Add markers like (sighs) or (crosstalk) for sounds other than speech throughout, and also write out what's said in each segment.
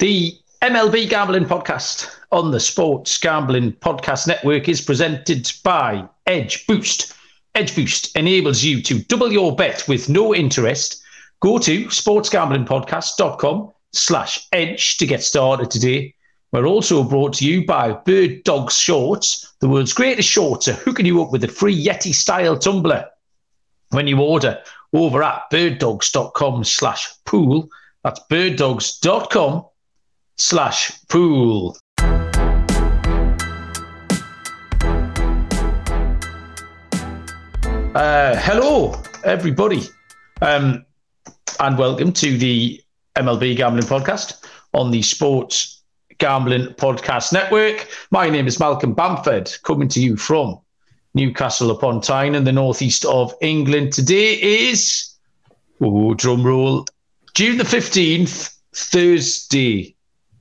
The MLB Gambling Podcast on the Sports Gambling Podcast Network is presented by Edge Boost. Edge Boost enables you to double your bet with no interest. Go to sportsgamblingpodcast.com slash edge to get started today. We're also brought to you by Bird Dogs Shorts, the world's greatest shorts are hooking you up with a free Yeti style tumbler when you order over at birddogs.com slash pool. That's birddogs.com slash pool. Uh, hello, everybody, um, and welcome to the MLB Gambling Podcast on the Sports Gambling Podcast Network. My name is Malcolm Bamford, coming to you from Newcastle upon Tyne in the northeast of England. Today is, oh, drum roll, June the 15th, Thursday.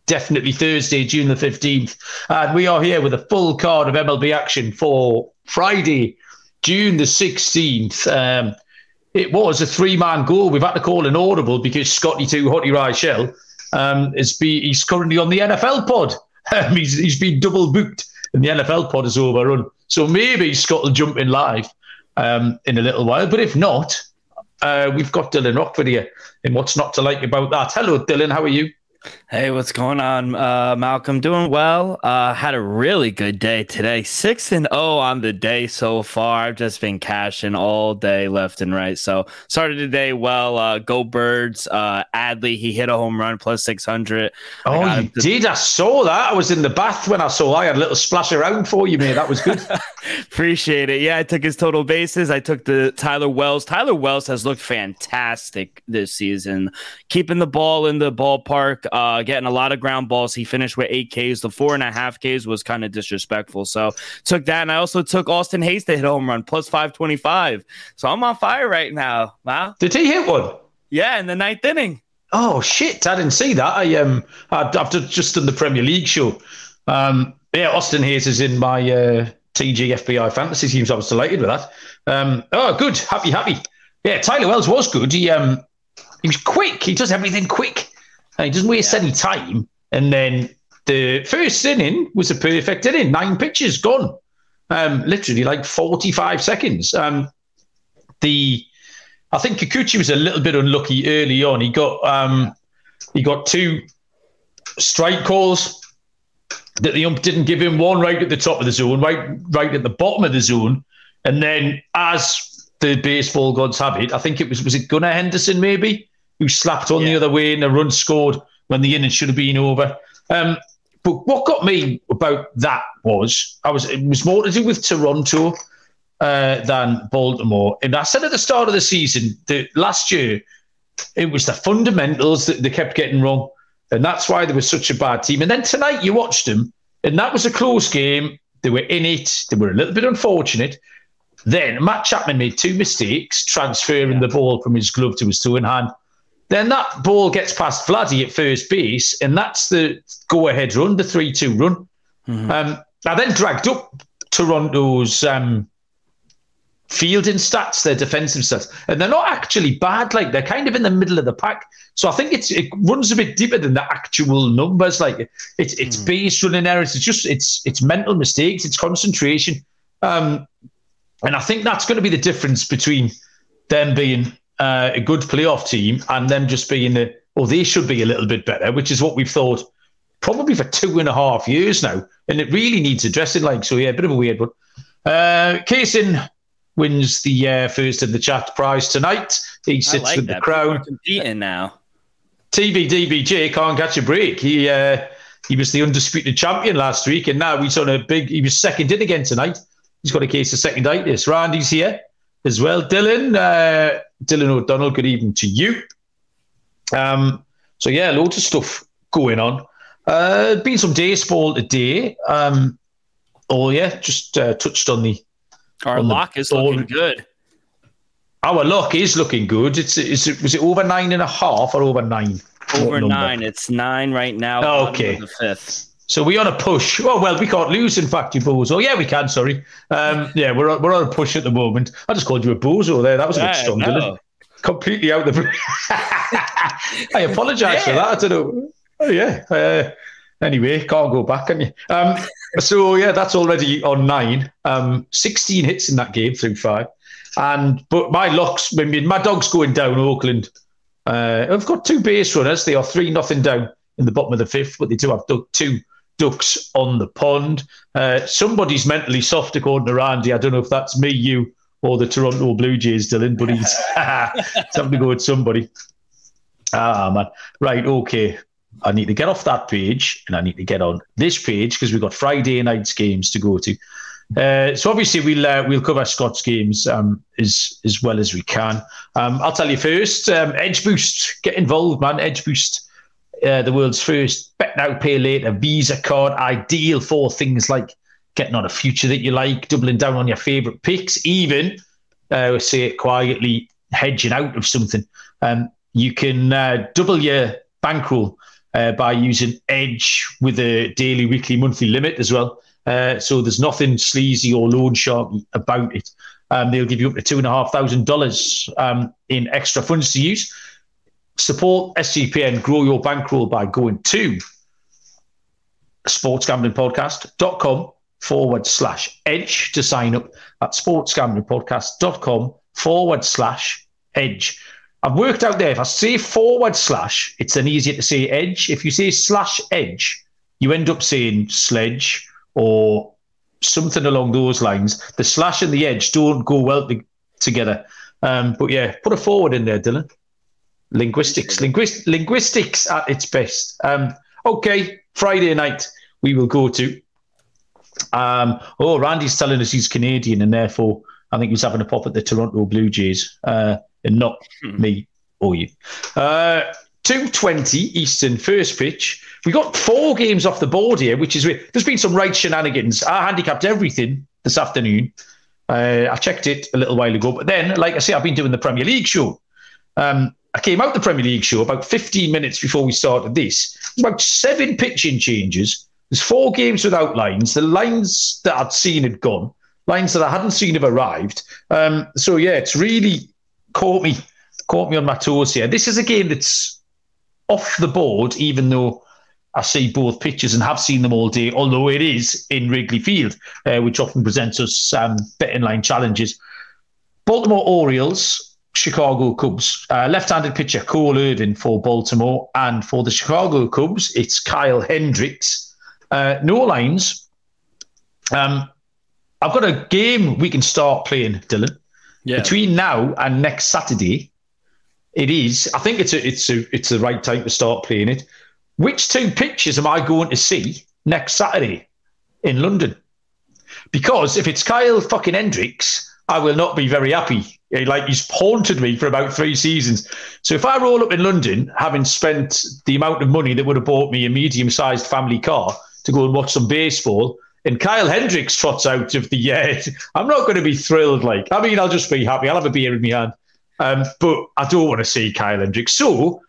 Definitely Thursday, June the 15th. And we are here with a full card of MLB action for Friday, June the 16th. Um, it was a three man goal. We've had to call an audible because Scotty 2, Hottie Reichel, um, is be, he's currently on the NFL pod. (laughs) Um, he's, he's been double booked and the NFL pod is overrun. So maybe Scott will jump in live um, in a little while. But if not, uh, we've got Dylan Rockford here. And what's not to like about that? Hello, Dylan. How are you? Hey, what's going on, uh, Malcolm? Doing well. Uh, had a really good day today. Six and zero on the day so far. I've just been cashing all day, left and right. So started the day well. Uh, go Birds. Uh, Adley, he hit a home run plus six hundred. Oh, you to- did. I saw that. I was in the bath when I saw. I had a little splash around for you, mate. That was good. (laughs) Appreciate it. Yeah, I took his total bases. I took the Tyler Wells. Tyler Wells has looked fantastic this season, keeping the ball in the ballpark uh, getting a lot of ground balls. He finished with eight Ks. The four and a half Ks was kind of disrespectful. So took that. And I also took Austin Hays to hit a home run plus 525. So I'm on fire right now. Wow. Did he hit one? Yeah, in the ninth inning. Oh shit! I didn't see that. I um, I've just done the Premier League show. Um, yeah, Austin Hays is in my uh, TG FBI fantasy teams. I was delighted with that. Um, oh, good, happy, happy. Yeah, Tyler Wells was good. He um, he was quick. He does everything quick. And he doesn't waste yeah. any time. And then the first inning was a perfect inning. Nine pitches gone. Um, literally like 45 seconds. Um, the I think Kikuchi was a little bit unlucky early on. He got um, he got two strike calls that the ump didn't give him. One right at the top of the zone, right right at the bottom of the zone, and then as the baseball gods have it, I think it was was it Gunnar Henderson maybe who slapped on yeah. the other way and a run scored when the innings should have been over. Um, but what got me about that was I was it was more to do with Toronto uh, than Baltimore. And I said at the start of the season that last year it was the fundamentals that they kept getting wrong, and that's why they were such a bad team. And then tonight you watched them, and that was a close game. They were in it. They were a little bit unfortunate. Then Matt Chapman made two mistakes, transferring yeah. the ball from his glove to his toe in hand. Then that ball gets past Vladdy at first base, and that's the go ahead run, the 3 2 run. Mm-hmm. Um, I then dragged up Toronto's um, fielding stats, their defensive stats, and they're not actually bad. Like they're kind of in the middle of the pack. So I think it's it runs a bit deeper than the actual numbers. Like it's it's mm. base running errors. It's just it's it's mental mistakes. It's concentration. Um, and I think that's going to be the difference between them being uh, a good playoff team and them just being the, well, they should be a little bit better, which is what we've thought probably for two and a half years now. And it really needs addressing. Like, so yeah, a bit of a weird one. Uh, Kaysen wins the uh, first in the chat prize tonight. He sits like with that. the crown. Competing now. TVDBJ can't catch a break. He uh, he was the undisputed champion last week, and now he's on a big. He was second in again tonight. He's got a case of seconditis. Randy's here as well. Dylan, uh, Dylan O'Donnell, good evening to you. Um, so yeah, loads of stuff going on. Uh, been some baseball today. Um, oh yeah, just uh, touched on the. Our on lock is ball. looking good. Our luck is looking good. It's is it was it over nine and a half or over nine? Over nine. It's nine right now. Okay. The fifth. So we're on a push. Oh well, we can't lose. In fact, you bozo. Oh yeah, we can. Sorry. Um, yeah, we're on, we're on a push at the moment. I just called you a bozo there. That was a bit strong, didn't? Completely out the. (laughs) (laughs) I apologise yeah. for that. I don't know. Oh, yeah. Uh, anyway, can't go back, can you? Um, so yeah, that's already on nine. Um, 16 hits in that game through five. And but my locks, I mean, my dog's going down Oakland. Uh, I've got two base runners. They are three nothing down in the bottom of the fifth, but they do have two ducks on the pond. Uh, somebody's mentally soft, according to Randy. I don't know if that's me, you, or the Toronto Blue Jays, Dylan, but he's, (laughs) having to go with somebody. Ah, man. Right, okay. I need to get off that page and I need to get on this page because we've got Friday night's games to go to. Uh, so obviously we'll uh, we'll cover Scott's games um, as as well as we can. Um, I'll tell you first. Um, Edge Boost, get involved, man. Edge Boost, uh, the world's first bet now pay later Visa card, ideal for things like getting on a future that you like, doubling down on your favourite picks, even uh, say it quietly, hedging out of something. Um, you can uh, double your bankroll uh, by using Edge with a daily, weekly, monthly limit as well. Uh, so there's nothing sleazy or loan shark about it. Um, they'll give you up to two and a half thousand dollars um, in extra funds to use. Support SGPN, grow your bankroll by going to sportsgamblingpodcast.com forward slash edge to sign up at sportsgamblingpodcast.com forward slash edge. I've worked out there. If I say forward slash, it's then easier to say edge. If you say slash edge, you end up saying sledge or something along those lines. The slash and the edge don't go well together. Um, but yeah, put a forward in there, Dylan. Linguistics, linguist, linguistics at its best. Um, okay, Friday night we will go to. Um, oh, Randy's telling us he's Canadian, and therefore I think he's having a pop at the Toronto Blue Jays. Uh, and not hmm. me or you. Uh, 220 Eastern first pitch. We got four games off the board here, which is there's been some right shenanigans. I handicapped everything this afternoon. Uh, I checked it a little while ago, but then, like I say, I've been doing the Premier League show. Um, I came out the Premier League show about 15 minutes before we started this. There's about seven pitching changes. There's four games without lines. The lines that I'd seen had gone. Lines that I hadn't seen have arrived. Um, so yeah, it's really caught me caught me on my toes here. This is a game that's off the board, even though I see both pitches and have seen them all day. Although it is in Wrigley Field, uh, which often presents us um, betting line challenges. Baltimore Orioles, Chicago Cubs. Uh, left-handed pitcher Cole Irvin for Baltimore, and for the Chicago Cubs, it's Kyle Hendricks. Uh, no lines. Um, I've got a game we can start playing, Dylan. Yeah. Between now and next Saturday, it is. I think it's a, it's a, it's the right time to start playing it. Which two pitches am I going to see next Saturday in London? Because if it's Kyle fucking Hendricks, I will not be very happy. Like he's haunted me for about three seasons. So if I roll up in London, having spent the amount of money that would have bought me a medium-sized family car to go and watch some baseball, and Kyle Hendricks trots out of the yard, (laughs) I'm not going to be thrilled. Like, I mean, I'll just be happy. I'll have a beer in my hand. Um, but I don't want to see Kyle Hendricks. So,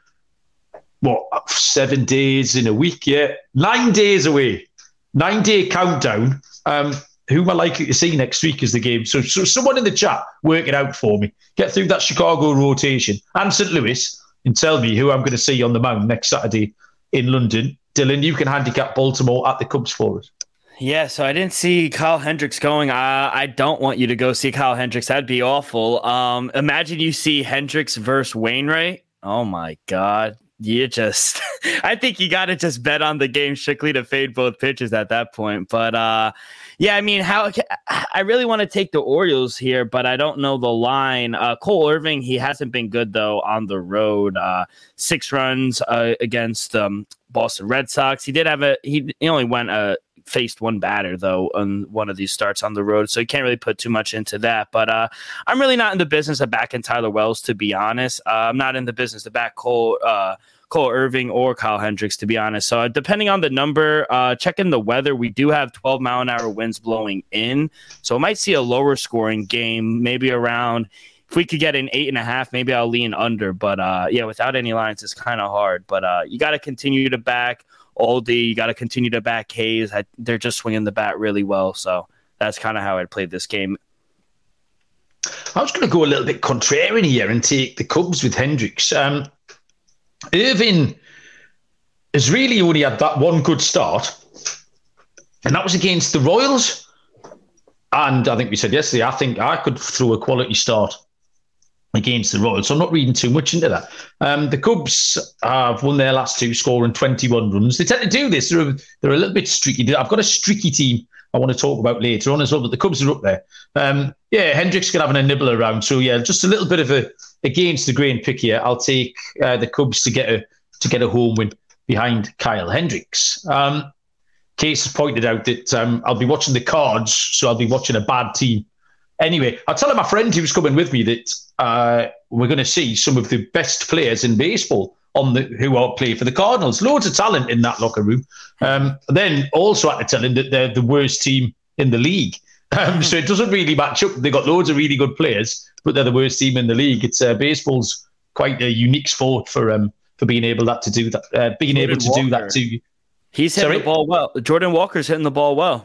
what, seven days in a week? Yeah, nine days away, nine day countdown. Um, who am I likely to see next week is the game? So, so someone in the chat, work it out for me. Get through that Chicago rotation and St. Louis and tell me who I'm going to see on the mound next Saturday in London. Dylan, you can handicap Baltimore at the Cubs for us. Yeah, so I didn't see Kyle Hendricks going. Uh, I don't want you to go see Kyle Hendricks. That'd be awful. Um, imagine you see Hendricks versus Wainwright. Oh my God. You just, (laughs) I think you got to just bet on the game strictly to fade both pitches at that point. But uh, yeah, I mean, how I really want to take the Orioles here, but I don't know the line. Uh, Cole Irvin, he hasn't been good though on the road. Uh, six runs uh, against um, Boston Red Sox. He did have a he, he only went a faced one batter though on one of these starts on the road, so you can't really put too much into that. But uh, I'm really not in the business of backing Tyler Wells, to be honest. Uh, I'm not in the business to back Cole. Uh, Cole Irvin or Kyle Hendricks, to be honest. So, depending on the number, uh, checking the weather, we do have 12 mile an hour winds blowing in. So, it might see a lower scoring game, maybe around. If we could get an eight and a half, maybe I'll lean under. But uh, yeah, without any lines, it's kind of hard. But uh, you got to continue to back Oldie. You got to continue to back Hays. I, they're just swinging the bat really well. So that's kind of how I played this game. I was going to go a little bit contrarian here and take the Cubs with Hendricks. Um, Irvin has really only had that one good start, and that was against the Royals. And I think we said yesterday, I think I could throw a quality start against the Royals. So I'm not reading too much into that. Um, the Cubs have won their last two, scoring 21 runs. They tend to do this. They're a, they're a little bit streaky. I've got a streaky team I want to talk about later on as well, but the Cubs are up there. Um, yeah, Hendricks can have a nibble around. So yeah, just a little bit of a against the grain pick here. I'll take uh, the Cubs to get a to get a home win behind Kyle Hendricks. Um, Case has pointed out that um, I'll be watching the cards, so I'll be watching a bad team. Anyway, I'll tell my friend who's coming with me that uh, we're going to see some of the best players in baseball on the who are play for the Cardinals. Loads of talent in that locker room. Um, then also had to tell him that they're the worst team in the league. (laughs) Um, so it doesn't really match up. They've got loads of really good players, but they're the worst team in the league. It's uh, baseball's quite a unique sport for um for being able that to do that, uh, being Jordan able to Walker. do that too. He's hitting Sorry? the ball well. Jordan Walker's hitting the ball well.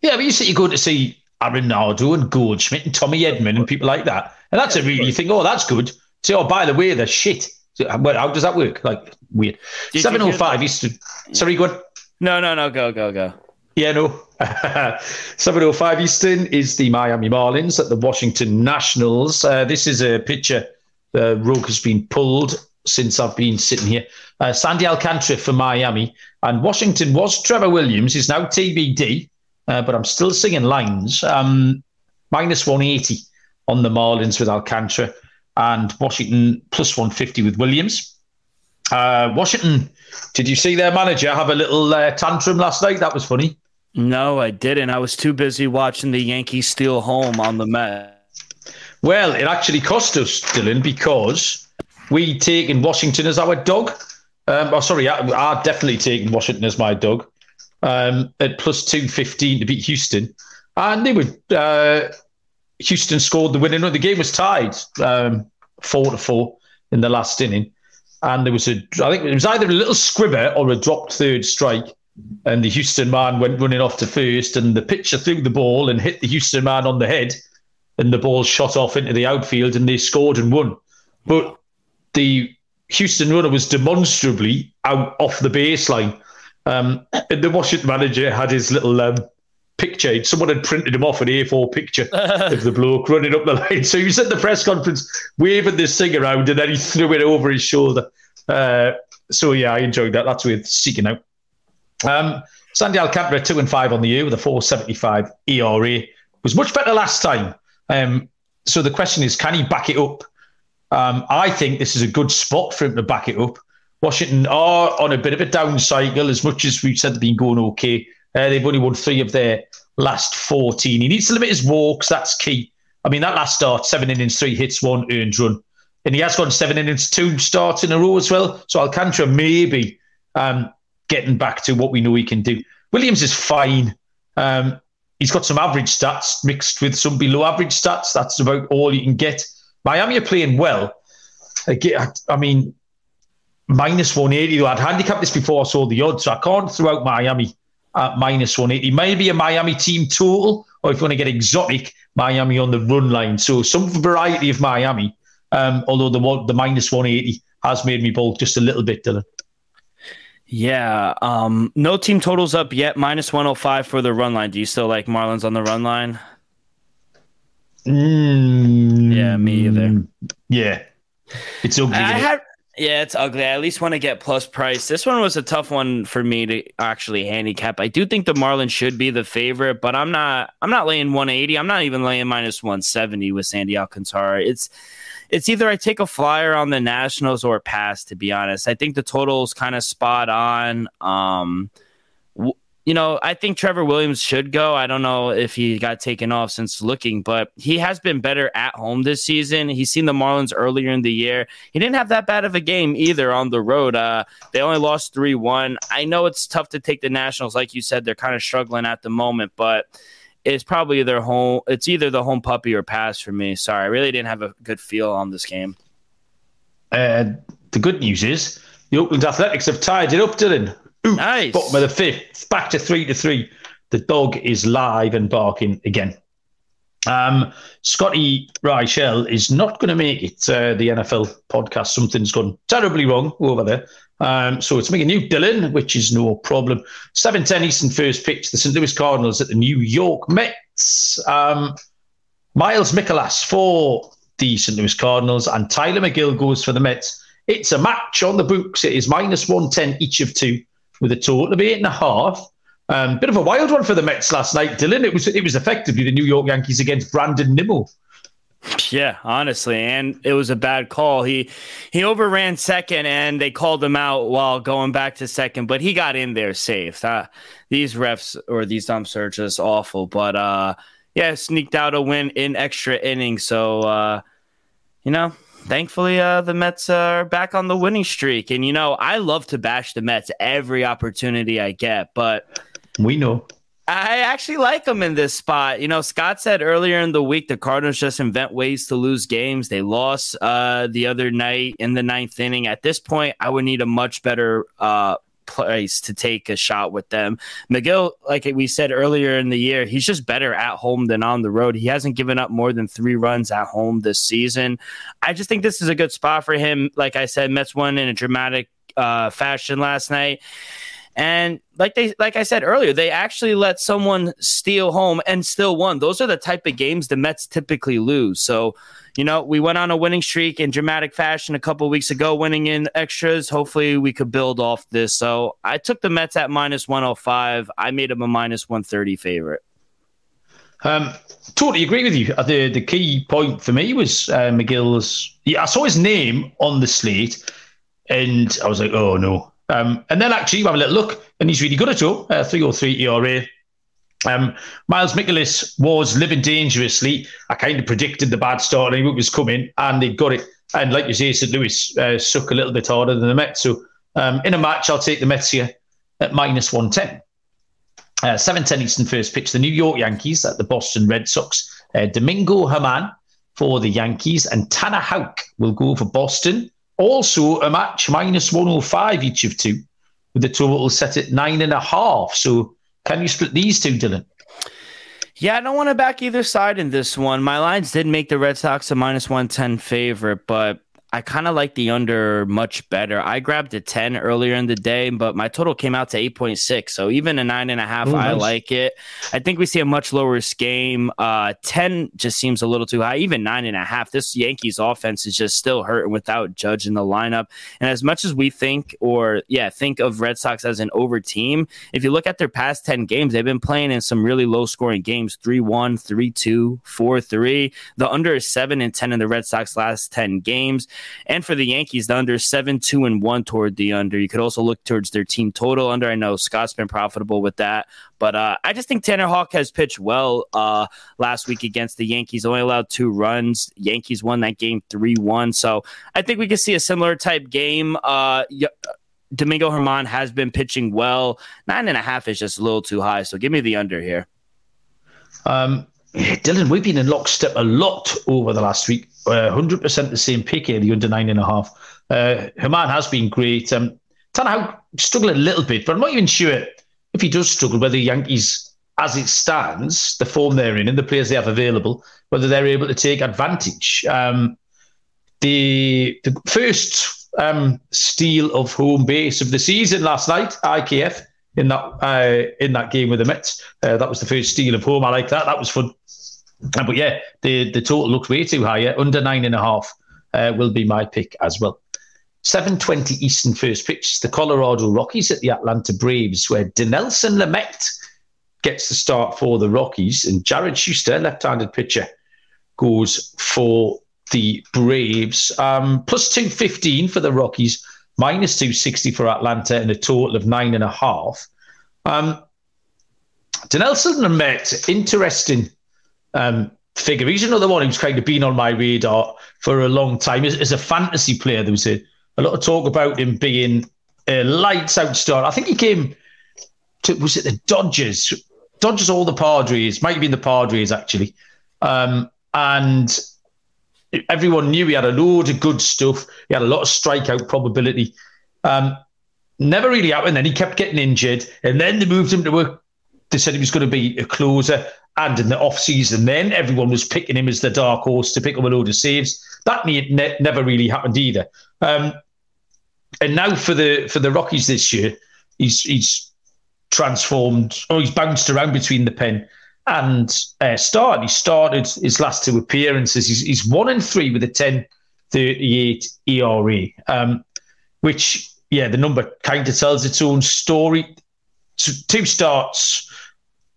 Yeah, but you see, you go to see Arenado and Goldschmidt and Tommy Edman and people like that, and that's a really you think, oh, that's good. Say, oh, by the way, they're shit. So, how does that work? Like weird. Seven oh five Eastern. Sorry, go on. No, no, no. Go, go, go. Yeah, no. (laughs) 7.05 Eastern is the Miami Marlins at the Washington Nationals. Uh, this is a picture. The rug has been pulled since I've been sitting here. Uh, Sandy Alcantara for Miami. And Washington was Trevor Williams, is now TBD, uh, but I'm still singing lines. Um, minus 180 on the Marlins with Alcantara and Washington plus 150 with Williams. Uh, Washington, did you see their manager have a little uh, tantrum last night? That was funny. No, I didn't. I was too busy watching the Yankees steal home on the Met. Well, it actually cost us, Dylan, because we taken Washington as our dog. Um, oh, sorry, I, I definitely taken Washington as my dog um, at plus 215 to beat Houston. And they were, uh, Houston scored the winner. The game was tied um, four to four in the last inning. And there was a, I think it was either a little squibber or a dropped third strike. And the Houston man went running off to first, and the pitcher threw the ball and hit the Houston man on the head. And the ball shot off into the outfield, and they scored and won. But the Houston runner was demonstrably out off the baseline. Um, the Washington manager had his little um, picture. Someone had printed him off an A4 picture (laughs) of the bloke running up the line. So he was at the press conference waving this thing around and then he threw it over his shoulder. Uh, so yeah, I enjoyed that. That's worth seeking out. Um, Sandy Alcantara, two and five on the year with a 475 ERA. Was much better last time. Um, so the question is, can he back it up? Um, I think this is a good spot for him to back it up. Washington are on a bit of a down cycle, as much as we've said they've been going okay. Uh, they've only won three of their last 14. He needs to limit his walks. That's key. I mean, that last start, seven innings, three hits, one earned run. And he has gone seven innings, two starts in a row as well. So Alcantara maybe um, getting back to what we know he can do. Williams is fine. Um, he's got some average stats mixed with some below average stats. That's about all you can get. Miami are playing well. I mean, minus 180. I'd handicapped this before I saw the odds, so I can't throw out Miami at minus 180. Maybe a Miami team total, or if you want to get exotic, Miami on the run line. So some variety of Miami, um, although the the minus 180 has made me bolt just a little bit, Dylan. Yeah. Um, no team totals up yet. Minus 105 for the run line. Do you still like Marlins on the run line? Mm, yeah, me either. Yeah. It's ugly. I had yeah, it's ugly. I at least want to get plus price. This one was a tough one for me to actually handicap. I do think the Marlins should be the favorite, but I'm not. I'm not laying 180. I'm not even laying minus 170 with Sandy Alcantara. It's it's either I take a flyer on the Nationals or pass. To be honest, I think the total is kind of spot on. Um, you know, I think Trevor Williams should go. I don't know if he got taken off since looking, but he has been better at home this season. He's seen the Marlins earlier in the year. He didn't have that bad of a game either on the road. Uh, they only lost 3 1. I know it's tough to take the Nationals. Like you said, they're kind of struggling at the moment, but it's probably their home. It's either the home puppy or pass for me. Sorry, I really didn't have a good feel on this game. Uh, the good news is the Oakland Athletics have tied it up, Dylan. Oops, nice. Bottom of the fifth, back to three to three. The dog is live and barking again. Um, Scotty Reichel is not going to make it. Uh, the NFL podcast, something's gone terribly wrong over there. Um, so it's making new Dylan, which is no problem. 7:10 Eastern first pitch. The St. Louis Cardinals at the New York Mets. Um, Miles Mikolas for the St. Louis Cardinals, and Tylor Megill goes for the Mets. It's a match on the books. It is minus 110 each of two, with a total of eight and a half. Um, bit of a wild one for the Mets last night, Dylan. It was it was effectively the New York Yankees against Brandon Nimmo. Yeah, honestly, and it was a bad call. He he overran second, and they called him out while going back to second, but he got in there safe. Uh, these refs or these dumps are just awful. But uh, yeah, sneaked out a win in extra innings. So uh, you know, thankfully uh, the Mets are back on the winning streak. And you know, I love to bash the Mets every opportunity I get, but we know. I actually like them in this spot. You know, Scott said earlier in the week the Cardinals just invent ways to lose games. They lost uh, the other night in the ninth inning. At this point, I would need a much better uh, place to take a shot with them. Megill, like we said earlier in the year, he's just better at home than on the road. He hasn't given up more than three runs at home this season. I just think this is a good spot for him. Like I said, Mets won in a dramatic uh, fashion last night. And like they like I said earlier, they actually let someone steal home and still won. Those are the type of games the Mets typically lose. So, you know, we went on a winning streak in dramatic fashion a couple weeks ago, winning in extras. Hopefully, we could build off this. So, I took the Mets at minus 105. I made them a minus 130 favorite. Um, totally agree with you. Uh, the the key point for me was uh, Megill's. Yeah, I saw his name on the slate, and I was like, oh no, um, and then actually, you have a little look, and he's really good at all. Uh, 303 ERA. Um, Miles Mikolas was living dangerously. I kind of predicted the bad start and it was coming, and they got it. And like you say, St. Louis uh, suck a little bit harder than the Mets. So um, in a match, I'll take the Mets here at minus 110. Uh, 7-10 Eastern first pitch. The New York Yankees at the Boston Red Sox. Uh, Domingo Germán for the Yankees and Tanner Houck will go for Boston. Also, a match minus 105 each of two, with the total set at nine and a half. So, can you split these two, Dylan? Yeah, I don't want to back either side in this one. My lines did make the Red Sox a minus 110 favorite, but I kind of like the under much better. I grabbed a 10 earlier in the day, but my total came out to 8.6. So even a nine and a half, Ooh, I nice. like it. I think we see a much lower game. Uh, 10 just seems a little too high. Even nine and a half. This Yankees offense is just still hurting without Judge in the lineup. And as much as we think, or yeah, think of Red Sox as an over team, if you look at their past 10 games, they've been playing in some really low scoring games 3 1, 3 2, 4 3. The under is 7 and 10 in the Red Sox last 10 games. And for the Yankees, the under seven, two, and one toward the under. You could also look towards their team total under. I know Scott's been profitable with that, but uh, I just think Tanner Houck has pitched well uh, last week against the Yankees. Only allowed two runs. Yankees won that game three one. So I think we could see a similar type game. Uh, Domingo Germán has been pitching well. Nine and a half is just a little too high. So give me the under here. Um, Dylan, we've been in lockstep a lot over the last week. Uh, 100% the same pick here, the under nine and a half. Uh, Germán has been great. Um, Tanner Houck struggled a little bit, but I'm not even sure if he does struggle, whether Yankees, as it stands, the form they're in and the players they have available, whether they're able to take advantage. Um, the the first um, steal of home base of the season last night, IKF in that uh, in that game with the Mets. Uh, that was the first steal of home. I like that. That was fun. Uh, but yeah, the the total looks way too high. Yeah? Under nine and a half uh, will be my pick as well. 7:20 Eastern first pitch. The Colorado Rockies at the Atlanta Braves, where Dinelson Lamet gets the start for the Rockies, and Jared Schuster, left-handed pitcher, goes for the Braves. Um, plus 215 for the Rockies, minus 260 for Atlanta, and a total of nine and a half. Um, Dinelson Lamet, interesting um, figure. He's another one who's kind of been on my radar for a long time. As, as a fantasy player, there was a, a, lot of talk about him being a lights out star. I think he came to, was it the Dodgers? Dodgers or the Padres? Might have been the Padres, actually. Um, and everyone knew he had a load of good stuff. He had a lot of strikeout probability. Um, never really happened. Then he kept getting injured, and then they moved him to work. They said he was going to be a closer, and in the off season, then everyone was picking him as the dark horse to pick up a load of saves. That ne- ne- never really happened either. Um, and now for the for the Rockies this year, he's he's transformed or he's bounced around between the pen and uh, start. He started his last two appearances. He's, he's one and three with a 10 38 ERA, um, which, yeah, the number kind of tells its own story. So two starts,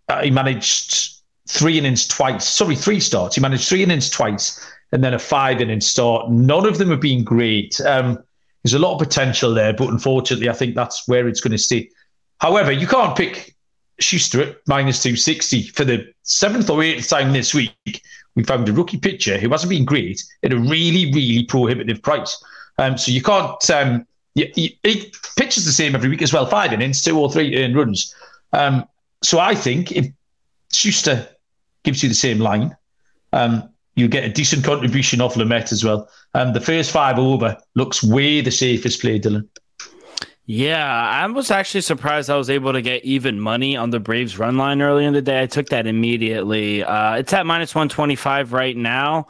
uh, he managed three innings twice. Sorry, three starts. He managed three innings twice and then a five inning start. None of them have been great. Um, there's a lot of potential there, but unfortunately, I think that's where it's going to stay. However, you can't pick Schuster at minus 260 for the seventh or eighth time this week. We found a rookie pitcher who hasn't been great at a really, really prohibitive price. Um, so you can't. Um, he, he pitches the same every week as well, five innings, two or three earned runs. Um, so I think if Schuster gives you the same line, um, you get a decent contribution off Lamet as well. Um, the first five over looks way the safest play, Dylan. Yeah, I was actually surprised I was able to get even money on the Braves run line early in the day. I took that immediately. Uh, it's at minus 125 right now.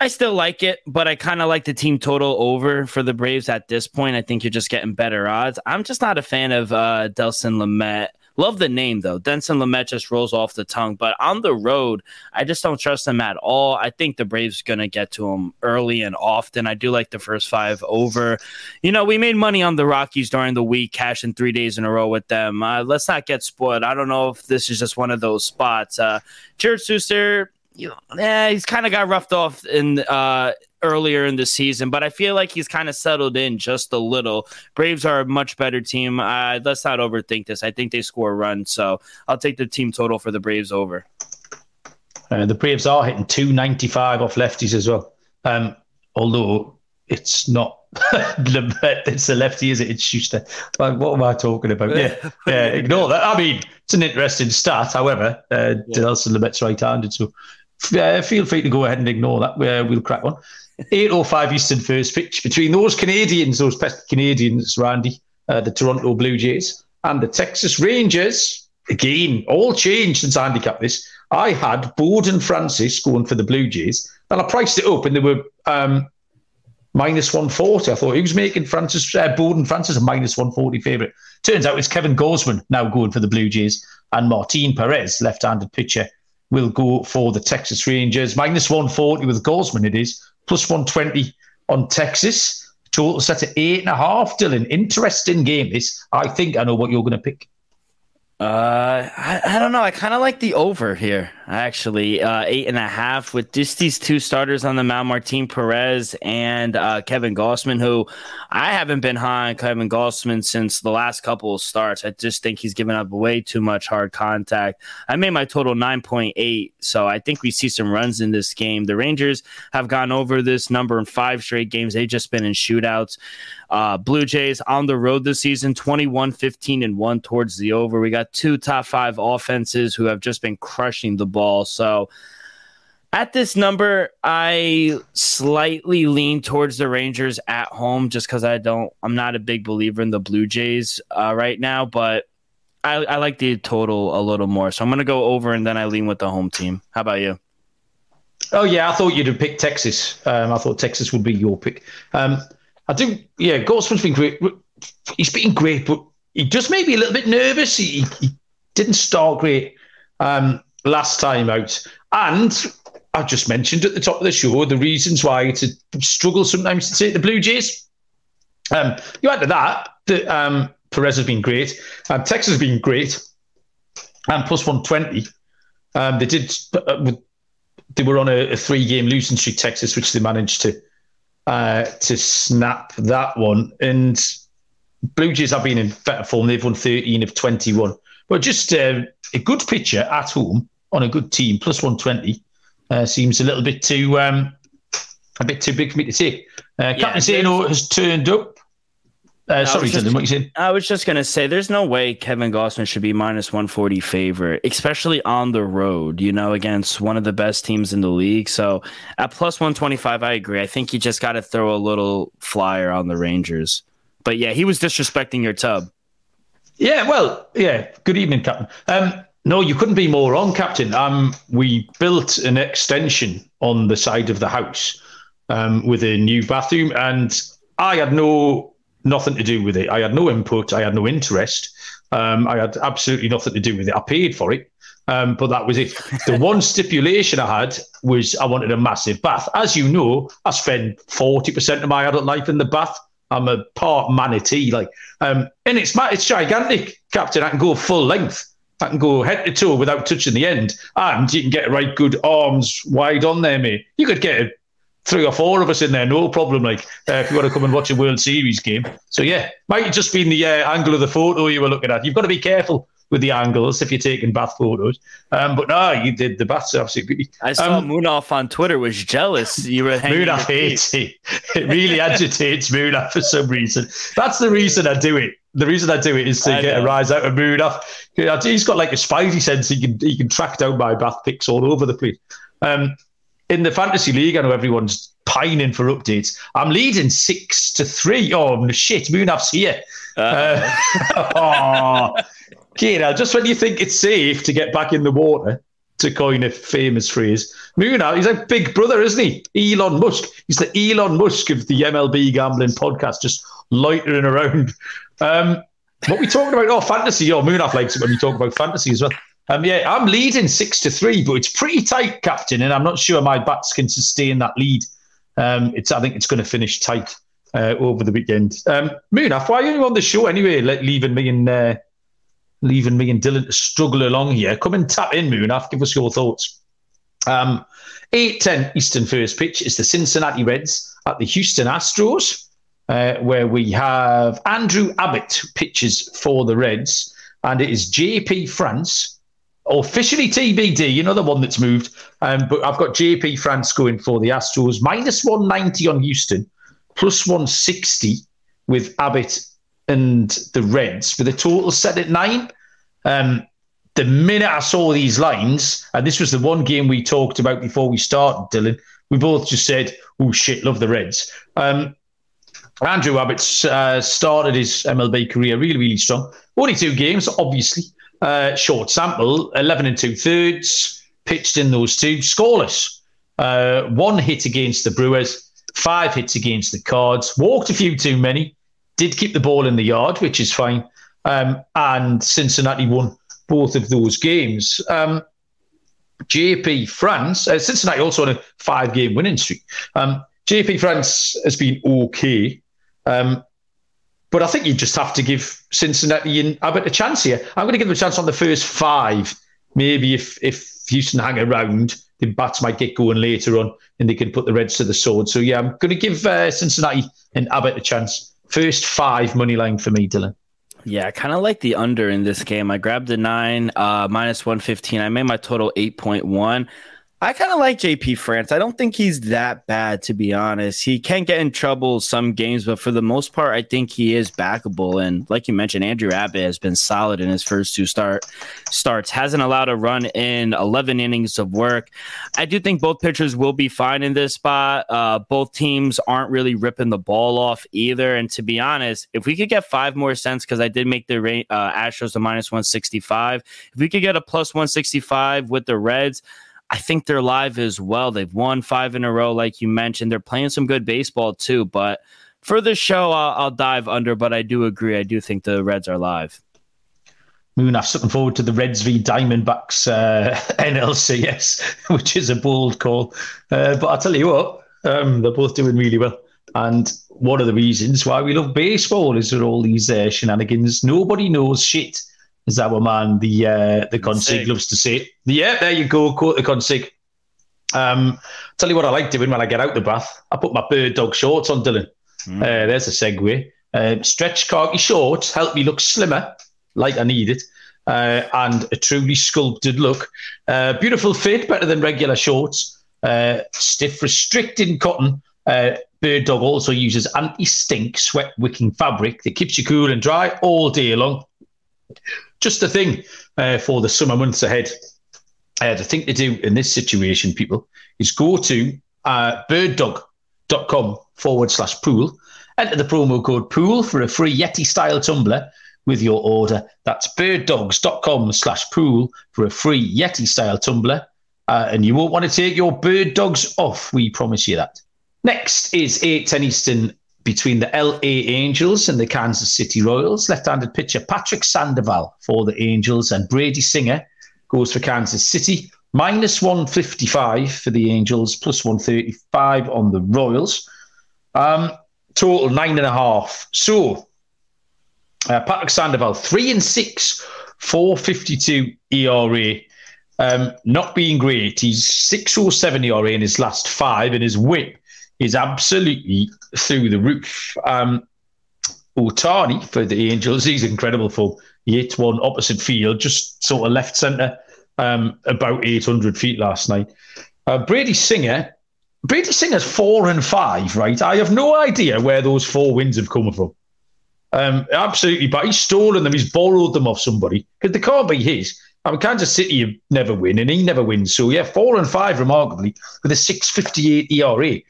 I still like it, but I kind of like the team total over for the Braves at this point. I think you're just getting better odds. I'm just not a fan of uh, Dinelson Lamet. Love the name though. Denson Lamet just rolls off the tongue, but on the road, I just don't trust him at all. I think the Braves gonna get to him early and often. I do like the first five over. You know, we made money on the Rockies during the week, cashing three days in a row with them. Uh, let's not get spoiled. I don't know if this is just one of those spots. Uh, Jared Schuster, you know, yeah, he's kind of got roughed off in uh, earlier in the season, but I feel like he's kind of settled in just a little. Braves are a much better team. Uh, let's not overthink this. I think they score a run, so I'll take the team total for the Braves over. Uh, the Braves are hitting 295 off lefties as well. Um, although it's not (laughs) it's a lefty, is it? It's Schuster. Like, what am I talking about? Yeah, yeah. (laughs) Ignore that. I mean, it's an interesting stat. However, uh, yeah. Dinelson Lamet's right-handed, so uh, feel free to go ahead and ignore that. Uh, we'll crack on. 8.05 Eastern first pitch between those Canadians, those pesky Canadians, Randy, uh, the Toronto Blue Jays, and the Texas Rangers. Again, all changed since I handicapped this. I had Bowden Francis going for the Blue Jays, and I priced it up, and they were um, minus 140. I thought he was making Francis uh, Bowden Francis a minus 140 favourite. Turns out it's Kevin Gausman now going for the Blue Jays, and Martin Perez, left handed pitcher, will go for the Texas Rangers. Minus 140 with Gausman, it is plus 120 on Texas. Total set at eight and a half. Dylan, interesting game. This, I think I know what you're going to pick. Uh, I, I don't know. I kind of like the over here, actually. Uh, eight and a half with just these two starters on the mound, Martin Perez and uh, Kevin Gausman, who I haven't been high on Kevin Gausman since the last couple of starts. I just think he's given up way too much hard contact. I made my total 9.8, so I think we see some runs in this game. The Rangers have gone over this number in five straight games. They've just been in shootouts. Uh, Blue Jays on the road this season, 21, 15, and 1 towards the over. We got two top five offenses who have just been crushing the ball. So at this number, I slightly lean towards the Rangers at home just because I don't, I'm not a big believer in the Blue Jays uh, right now, but I, I like the total a little more. So I'm going to go over and then I lean with the home team. How about you? Oh, yeah. I thought you'd have picked Texas. Um, I thought Texas would be your pick. Um, I do. Yeah, Gausman's been great. He's been great, but he just made me a little bit nervous. He, he didn't start great um, last time out, and I just mentioned at the top of the show the reasons why it's a struggle sometimes to take the Blue Jays. Um, you add to that that um, Perez has been great, um, Texas has been great, and plus one twenty. Um, they did. Uh, they were on a, a three-game losing streak, Texas, which they managed to uh, to snap that one. And Blue Jays have been in better form. They've won 13 of 21. But just uh, a good pitcher at home on a good team, plus 120, uh, seems a little bit too um, a bit too big for me to take. Uh, Captain yeah, Zeno has turned up. Uh, sorry, just, Dylan, what you saying? I was just gonna say, there's no way Kevin Gausman should be minus 140 favorite, especially on the road. You know, against one of the best teams in the league. So at plus 125, I agree. I think you just got to throw a little flyer on the Rangers. But yeah, he was disrespecting your tub. Yeah, well, yeah. Good evening, Captain. Um, no, you couldn't be more wrong, Captain. Um, we built an extension on the side of the house um, with a new bathroom, and I had no nothing to do with it. I had no input. I had no interest. Um, I had absolutely nothing to do with it. I paid for it, um, but that was it. The (laughs) one stipulation I had was I wanted a massive bath. As you know, I spend forty percent of my adult life in the bath. I'm a part manatee, like, um, and it's it's gigantic, Captain. I can go full length. I can go head to toe without touching the end, and you can get right good arms wide on there, mate. You could get three or four of us in there, no problem. Like uh, if you want to come and watch a World Series game. So yeah, might have just been the uh, angle of the photo you were looking at. You've got to be careful with the angles if you're taking bath photos. Um, but no, you did the baths absolutely. I saw um, Munaf on Twitter was jealous. You were hanging Munaf hates it. (laughs) It really agitates Munaf for some reason. That's the reason I do it. The reason I do it is to I get know. a rise out of Munaf. He's got like a spidey sense. He can he can track down my bath pics all over the place. Um, in the fantasy league, I know everyone's pining for updates. I'm leading six to three. Oh shit, Munaf's here. Uh, (laughs) oh, Kira, just when you think it's safe to get back in the water, to coin a famous phrase, Munaf, he's like big brother, isn't he? Elon Musk. He's the Elon Musk of the MLB gambling podcast, just loitering around. Um, what we talking about? Oh, fantasy. Oh, Munaf likes it when we talk about fantasy as well. Um, yeah, I'm leading six to three, but it's pretty tight, captain, and I'm not sure my bats can sustain that lead. Um, it's I think it's going to finish tight uh, over the weekend. Um, Munaf, why are you on the show anyway? Leaving me and uh, leaving me and Dylan to struggle along here. Come and tap in, Munaf. Give us your thoughts. Um, 8:10 Eastern first pitch is the Cincinnati Reds at the Houston Astros, uh, where we have Andrew Abbott pitches for the Reds, and it is JP France officially TBD, you know, the one that's moved. Um, but I've got JP France going for the Astros, minus 190 on Houston, plus 160 with Abbott and the Reds, with a total set at nine. Um, the minute I saw these lines, and this was the one game we talked about before we started, Dylan, we both just said, oh shit, love the Reds. Um, Andrew Abbott uh, started his MLB career really, really strong. Only two games, obviously. Uh, short sample, 11 and two thirds, pitched in those two, scoreless. Uh, one hit against the Brewers, five hits against the Cards, walked a few too many, did keep the ball in the yard, which is fine. Um, and Cincinnati won both of those games. Um, JP France, uh, Cincinnati also on a five game winning streak. Um, JP France has been okay. Um, but I think you just have to give Cincinnati and Abbott a chance here. I'm going to give them a chance on the first five. Maybe if if Houston hang around, the bats might get going later on and they can put the Reds to the sword. So, yeah, I'm going to give uh, Cincinnati and Abbott a chance. First five money line for me, Dylan. Yeah, I kind of like the under in this game. I grabbed the nine, uh, minus 115. I made my total 8.1. I kind of like JP France. I don't think he's that bad, to be honest. He can't get in trouble some games, but for the most part, I think he is backable. And like you mentioned, Andrew Abbott has been solid in his first two start starts. Hasn't allowed a run in 11 innings of work. I do think both pitchers will be fine in this spot. Uh, both teams aren't really ripping the ball off either. And to be honest, if we could get five more cents, because I did make the uh, Astros a minus 165, if we could get a plus 165 with the Reds. I think they're live as well. They've won five in a row, like you mentioned. They're playing some good baseball too. But for the show, I'll, I'll dive under. But I do agree. I do think the Reds are live. Munaf looking forward to the Reds v Diamondbacks uh, (laughs) NLCS, (laughs) which is a bold call. Uh, but I'll tell you what, um, they're both doing really well. And one of the reasons why we love baseball is there all these uh, shenanigans. Nobody knows shit is our man, the uh, the consig loves to say. Yeah, there you go. Quote the consig. Um, tell you what I like doing when I get out the bath. I put my bird dog shorts on, Dylan. Mm. Uh, there's a segue. Uh, stretch khaki shorts help me look slimmer, like I need it, uh, and a truly sculpted look. Uh, beautiful fit, better than regular shorts. Uh, stiff, restricting cotton. Uh, bird dog also uses anti-stink sweat wicking fabric that keeps you cool and dry all day long just the thing uh, for the summer months ahead. Uh, the thing to do in this situation, people, is go to uh, birddog.com forward slash pool, enter the promo code pool for a free Yeti style tumbler with your order. That's birddogs.com slash pool for a free Yeti style tumbler. Uh, and you won't want to take your bird dogs off. We promise you that. Next is 8 10 Eastern between the LA Angels and the Kansas City Royals. Left-handed pitcher Patrick Sandoval for the Angels and Brady Singer goes for Kansas City. Minus 155 for the Angels, plus 135 on the Royals. Um, total nine and a half. So uh, Patrick Sandoval, three and six, 452 ERA. Um, not being great. He's 607 ERA in his last five, and his whip is absolutely through the roof. Um, Ohtani for the Angels, he's incredible for he hit one opposite field, just sort of left centre, um, about 800 feet last night. Uh, Brady Singer, Brady Singer's four and five, right? I have no idea where those four wins have come from. Um, absolutely, but he's stolen them. He's borrowed them off somebody because they can't be his. I mean, Kansas City never win, and he never wins. So yeah, four and five, remarkably, with a six fifty eight ERA.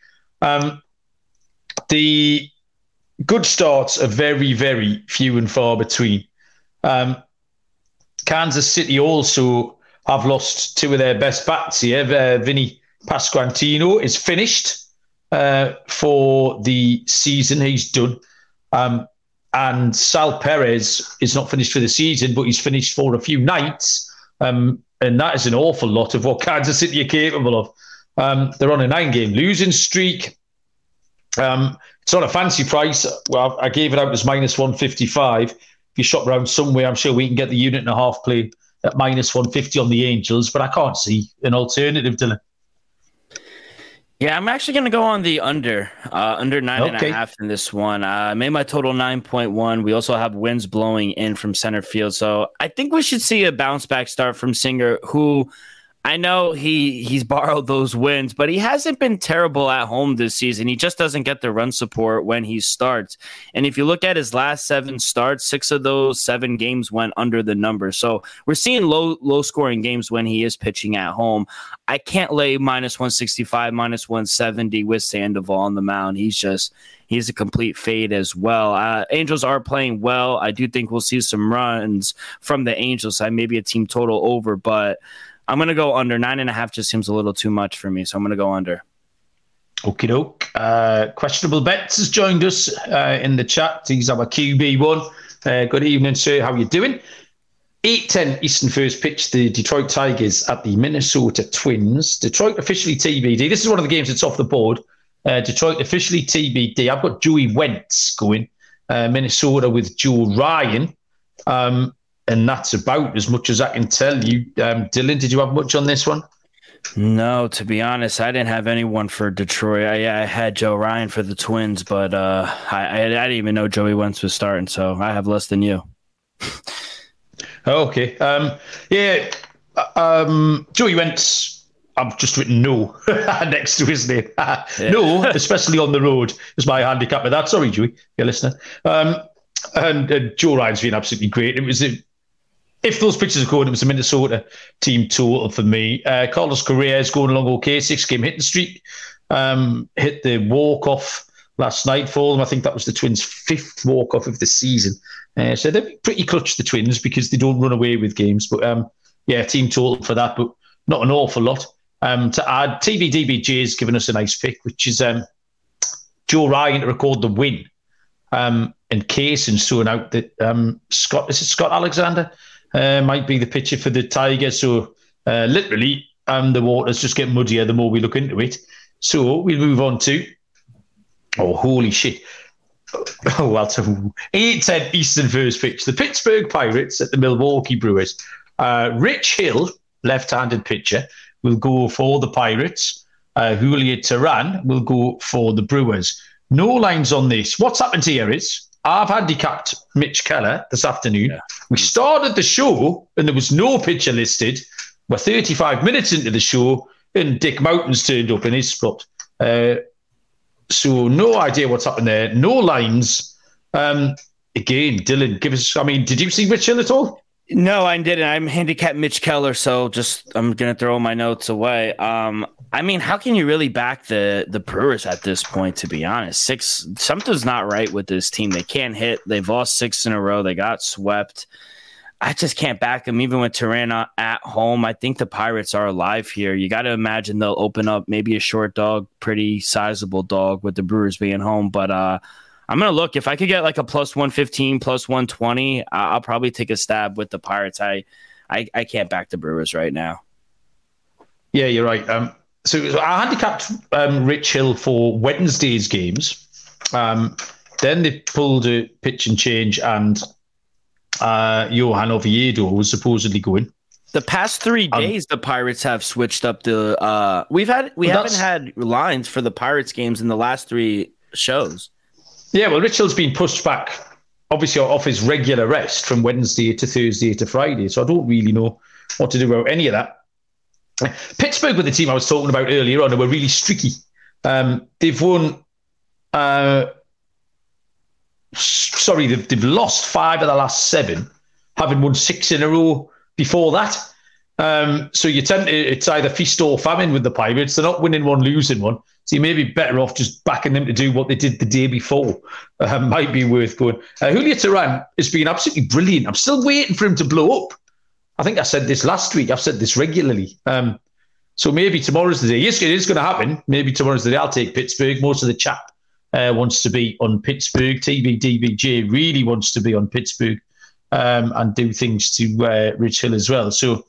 Um, the good starts are very, very few and far between. Um, Kansas City also have lost two of their best bats here. Uh, Vinny Pasquantino is finished uh, for the season. He's done. Um, and Sal Perez is not finished for the season, but he's finished for a few nights. Um, and that is an awful lot of what Kansas City are capable of. Um, they're on a nine game losing streak. Um, it's not a fancy price. Well, I gave it out as minus 155. If you shop around somewhere, I'm sure we can get the unit and a half play at minus 150 on the Angels, but I can't see an alternative, to Dylan. Yeah, I'm actually going to go on the under, uh, under nine okay. and a half in this one. Uh, I made my total 9.1. We also have winds blowing in from center field. So I think we should see a bounce back start from Singer, who I know he he's borrowed those wins, but he hasn't been terrible at home this season. He just doesn't get the run support when he starts. And if you look at his last seven starts, six of those seven games went under the number. So we're seeing low low scoring games when he is pitching at home. I can't lay minus 165, minus 170 with Sandoval on the mound. He's just he's a complete fade as well. Uh, Angels are playing well. I do think we'll see some runs from the Angels side, maybe a team total over, but I'm going to go under. Nine and a half just seems a little too much for me. So I'm going to go under. Okie doke. Uh, questionable bets has joined us uh, in the chat. He's our QB1. Uh, good evening, sir. How are you doing? 8-10 Eastern first pitch, the Detroit Tigers at the Minnesota Twins. Detroit officially TBD. This is one of the games that's off the board. Uh, Detroit officially TBD. I've got Joey Wentz going. Uh, Minnesota with Joe Ryan. Um, and that's about as much as I can tell you. Um, Dylan, did you have much on this one? No, to be honest, I didn't have anyone for Detroit. I, I had Joe Ryan for the Twins, but uh, I, I, didn't even know Joey Wentz was starting, so I have less than you. okay. Um, yeah. Um, Joey Wentz. I've just written no (laughs) next to his name. no, especially on the road, is my handicap with that. Sorry, Joey, you're listening. Um, and uh, Joe Ryan's been absolutely great. It was a if those pictures are good, it was a Minnesota team total for me. Uh, Carlos Correa is going along okay, six game hitting streak. Um, hit the walk off last night for them. I think that was the Twins' fifth walk off of the season. Uh, so they're pretty clutch, the Twins, because they don't run away with games. But um, yeah, team total for that, but not an awful lot. Um, to add, TVDBJ has given us a nice pick, which is um, Joe Ryan to record the win. Um, and Case and sorting out that um, Scott is it Scott Alexander uh, might be the pitcher for the Tigers. So uh, literally, um, the waters just get muddier the more we look into it. So we'll move on to. Oh, holy shit. Oh, (laughs) well, so 8 10 Eastern first pitch. The Pittsburgh Pirates at the Milwaukee Brewers. Uh, Rich Hill, left handed pitcher, will go for the Pirates. Uh, Julio Teheran will go for the Brewers. No lines on this. What's happened here is I've handicapped Mitch Keller this afternoon. Yeah. We started the show and there was no pitcher listed. We're 35 minutes into the show and Dick Mountain's turned up in his spot. Uh, so no idea what's happened there. No lines. Um, again, Dylan, give us. I mean, did you see Mitchell at all? No, I didn't. I'm handicapped Mitch Keller, so just I'm gonna throw my notes away. Um, I mean, how can you really back the the Brewers at this point? To be honest, six something's not right with this team. They can't hit. They've lost six in a row. They got swept. I just can't back them even with Teheran at home. I think the Pirates are alive here. You got to imagine they'll open up maybe a short dog, pretty sizable dog with the Brewers being home. But uh, I'm gonna look if I could get like a plus 115, plus 120. I'll probably take a stab with the Pirates. I I, I can't back the Brewers right now. Yeah, you're right. Um, so I handicapped um, Rich Hill for Wednesday's games. Um, then they pulled a pitch and change, and uh, Johan Oviedo was supposedly going. The past three um, days, um, the Pirates have switched up the. Uh, we've had we haven't had lines for the Pirates games in the last three shows. Yeah, well, Rich Hill's been pushed back, obviously off his regular rest from Wednesday to Thursday to Friday. So I don't really know what to do about any of that. Pittsburgh were the team I was talking about earlier on, who were really streaky. Um, they've won. Uh, sorry, they've, they've lost five of the last seven, having won six in a row before that. Um, so you tend to, it's either feast or famine with the Pirates. They're not winning one, losing one. So you may be better off just backing them to do what they did the day before. Uh, (laughs) might be worth going. Uh, Julio Teheran has been absolutely brilliant. I'm still waiting for him to blow up. I think I said this last week. I've said this regularly. Um, so maybe tomorrow's the day. Yes, it is going to happen. Maybe tomorrow's the day. I'll take Pittsburgh. Most of the chat uh, wants to be on Pittsburgh. TBDBJ really wants to be on Pittsburgh um, and do things to uh, Rich Hill as well. So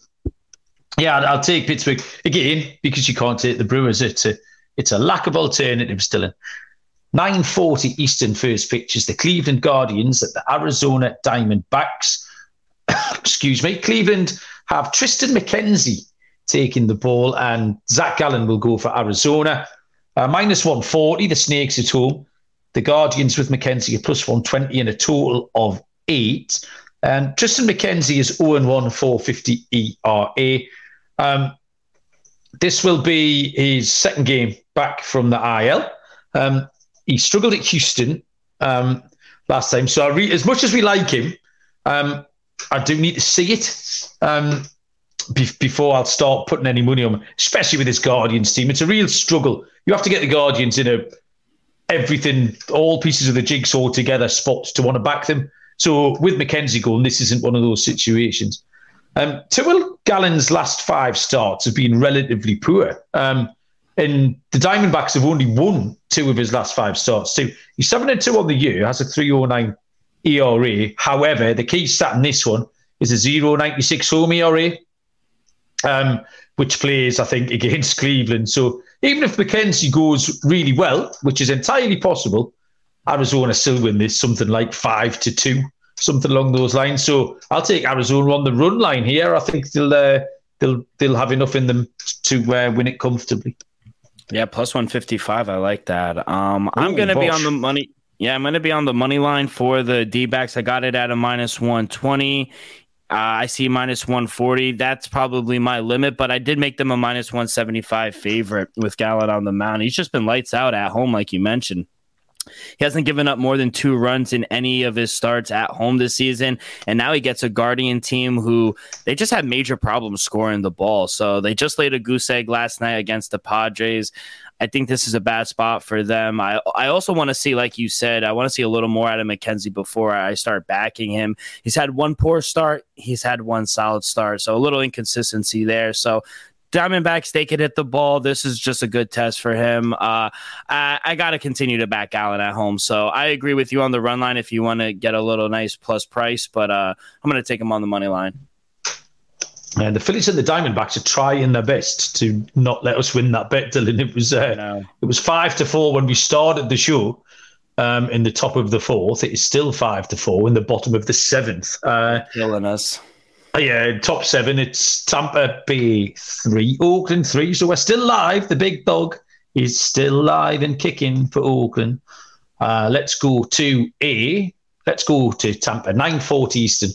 yeah, I'll, take Pittsburgh again because you can't take the Brewers. It's a it's a lack of alternatives, Dylan. 9:40 Eastern first pitches. The Cleveland Guardians at the Arizona Diamondbacks. Excuse me, Cleveland have Triston McKenzie taking the ball, and Zac Gallen will go for Arizona. Uh, minus 140, the Snakes at home. The Guardians with McKenzie a plus 120 and a total of eight. And Triston McKenzie is 0 1 450 ERA. Um, this will be his second game back from the IL. Um, he struggled at Houston um, last time. So, re- as much as we like him, um, I do need to see it um, be- before I'll start putting any money on, especially with this Guardians team. It's a real struggle. You have to get the Guardians in a everything, all pieces of the jigsaw together spots to want to back them. So with McKenzie going, this isn't one of those situations. Um, Tyrrell Gallen's last five starts have been relatively poor. Um, and the Diamondbacks have only won two of his last five starts. So he's seven and two on the year, has a 309 ERA. However, the key stat in this one is a 0.96 home ERA, um, which plays, I think, (laughs) against Cleveland. So even if McKenzie goes really well, which is entirely possible, Arizona still win this something like five to two, something along those lines. So I'll take Arizona on the run line here. I think they'll uh, they'll they'll have enough in them to uh, win it comfortably. Yeah, plus one fifty five. I like that. Um, I'm going to be on the money. Yeah, I'm going to be on the money line for the D backs. I got it at a minus 120. Uh, I see minus 140. That's probably my limit, but I did make them a minus 175 favorite with Gallen on the mound. He's just been lights out at home, like you mentioned. He hasn't given up more than two runs in any of his starts at home this season. And now he gets a Guardian team who they just had major problems scoring the ball. So they just laid a goose egg last night against the Padres. I think this is a bad spot for them. I I also want to see, like you said, I want to see a little more out of McKenzie before I start backing him. He's had one poor start, he's had one solid start, so a little inconsistency there. So Diamondbacks, they could hit the ball. This is just a good test for him. Uh, I, I got to continue to back Gallen at home. So I agree with you on the run line if you want to get a little nice plus price, but uh, I'm going to take him on the money line. And the Phillies and the Diamondbacks are trying their best to not let us win that bet, (laughs) Dylan. It was uh, it was five to four when we started the show. Um, in the top of the fourth, it is still five to four in the bottom of the seventh. Uh, Killing us. Yeah, top seven. It's Tampa Bay three, Oakland three. So we're still live. The big dog is still live and kicking for Oakland. Uh, let's go to A. Let's go to Tampa, nine forty Eastern.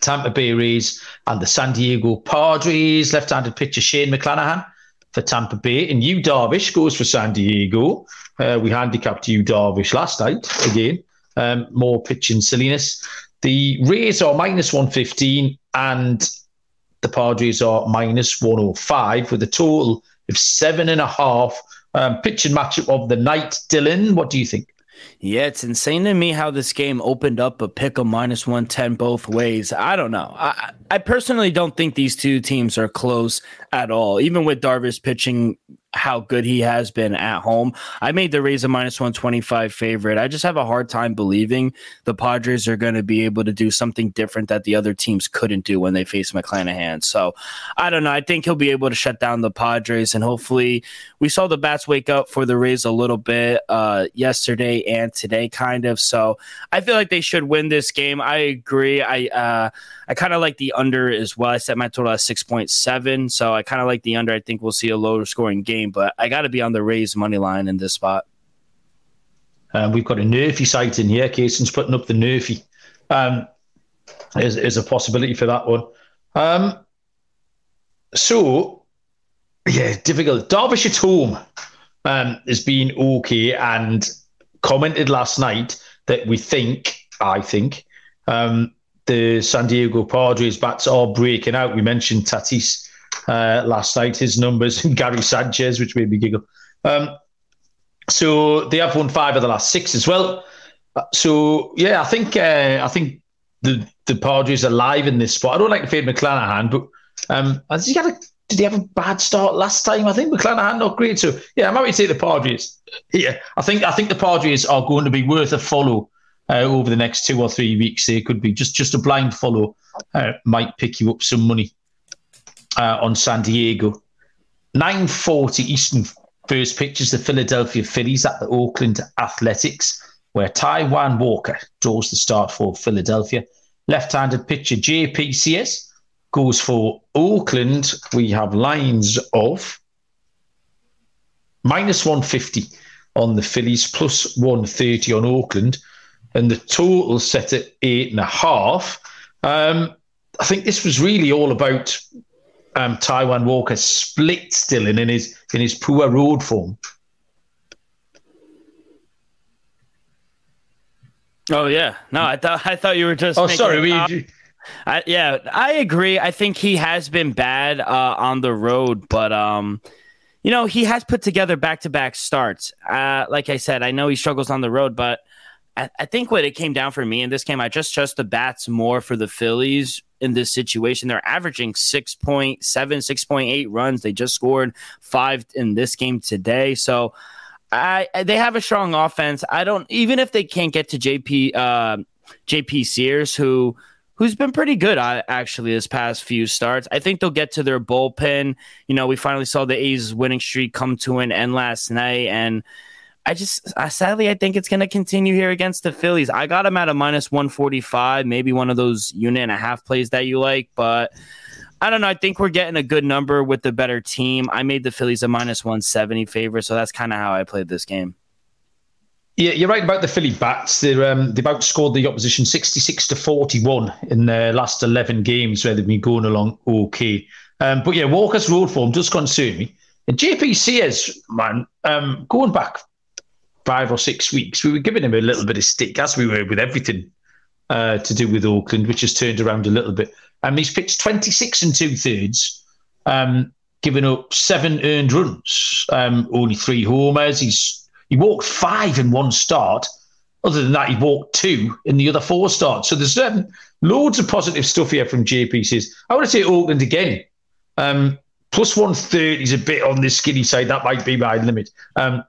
Tampa Bay Rays and the San Diego Padres. Left-handed pitcher Shane McClanahan for Tampa Bay, and Yu Darvish goes for San Diego. Uh, we handicapped Yu Darvish last night again. Um, more pitching silliness. The Rays are minus 115 and the Padres are minus 105 with a total of seven and a half. Um, pitching matchup of the night. Dylan, what do you think? Yeah, it's insane to me how this game opened up a pick a minus 110 both ways. I don't know. I, I personally don't think these two teams are close at all. Even with Darvish pitching how good he has been at home. I made the Rays a minus 125 favorite. I just have a hard time believing the Padres are going to be able to do something different that the other teams couldn't do when they face McClanahan. So I don't know. I think he'll be able to shut down the Padres and hopefully we saw the bats wake up for the Rays a little bit uh, yesterday and today, kind of. So I feel like they should win this game. I agree. I uh, I kind of like the under as well. I set my total at six point seven, so I kind of like the under. I think we'll see a lower scoring game, but I got to be on the Rays money line in this spot. Uh, we've got a NRFI site in here. Cason's putting up the NRFI. Um, is, is a possibility for that one. Um, so, yeah, difficult. Darvish at home um, has been okay and commented last night that we think, I think, um, the San Diego Padres bats are breaking out. We mentioned Tatis uh, last night, his numbers, and (laughs) Gary Sanchez, which made me giggle. Um, so they have won five of the last six as well. Uh, so yeah, I think uh, I think the the Padres are live in this spot. I don't like to fade McClanahan, but um, has he a did he have a bad start last time? I think McClanahan not great. So yeah, I'm happy to take the Padres. Yeah, I think I think the Padres are going to be worth a follow uh, over the next two or three weeks. They could be just just a blind follow uh, might pick you up some money uh, on San Diego. Nine forty Eastern first pitch is the Philadelphia Phillies at the Oakland Athletics, where Taijuan Walker draws the start for Philadelphia. Left-handed pitcher JP Sears goes for Oakland. We have lines of minus 150 on the Phillies, plus 130 on Oakland, and the total set at eight and a half. Um, I think this was really all about um, Taijuan Walker split still in, in his in his poor road form. Oh yeah, no, I thought I thought you were just. Oh, sorry, we, I, yeah, I agree. I think he has been bad uh, on the road, but um, you know, he has put together back to back starts. Uh, like I said, I know he struggles on the road, but I, I, think what it came down for me in this game, I just trust the bats more for the Phillies in this situation. They're averaging 6.7, 6.8 runs. They just scored five in this game today. So I, they have a strong offense. I don't even if they can't get to JP uh, JP Sears, who who's been pretty good actually this past few starts. I think they'll get to their bullpen. You know, we finally saw the A's winning streak come to an end last night, and I just uh, sadly I think it's going to continue here against the Phillies. I got them at a minus one forty five, maybe one of those unit and a half plays that you like, but. I don't know. I think we're getting a good number with the better team. I made the Phillies a minus 170 favorite, so that's kind of how I played this game. Yeah, you're right about the Philly bats. They're, um, they've outscored the opposition 66 to 41 in their last 11 games where they've been going along okay. Um, but yeah, Walker's road form does concern me. And JP Sears, man, um, going back five or six weeks, we were giving him a little bit of stick, as we were with everything uh, to do with Oakland, which has turned around a little bit. Um, he's pitched 26 and two thirds, um, giving up seven earned runs, um, only three homers. He's he walked five in one start. Other than that, he walked two in the other four starts. So there's um, loads of positive stuff here from JP Sears. I want to say Oakland again. Um, plus 130 is a bit on the skinny side. That might be my limit. Um,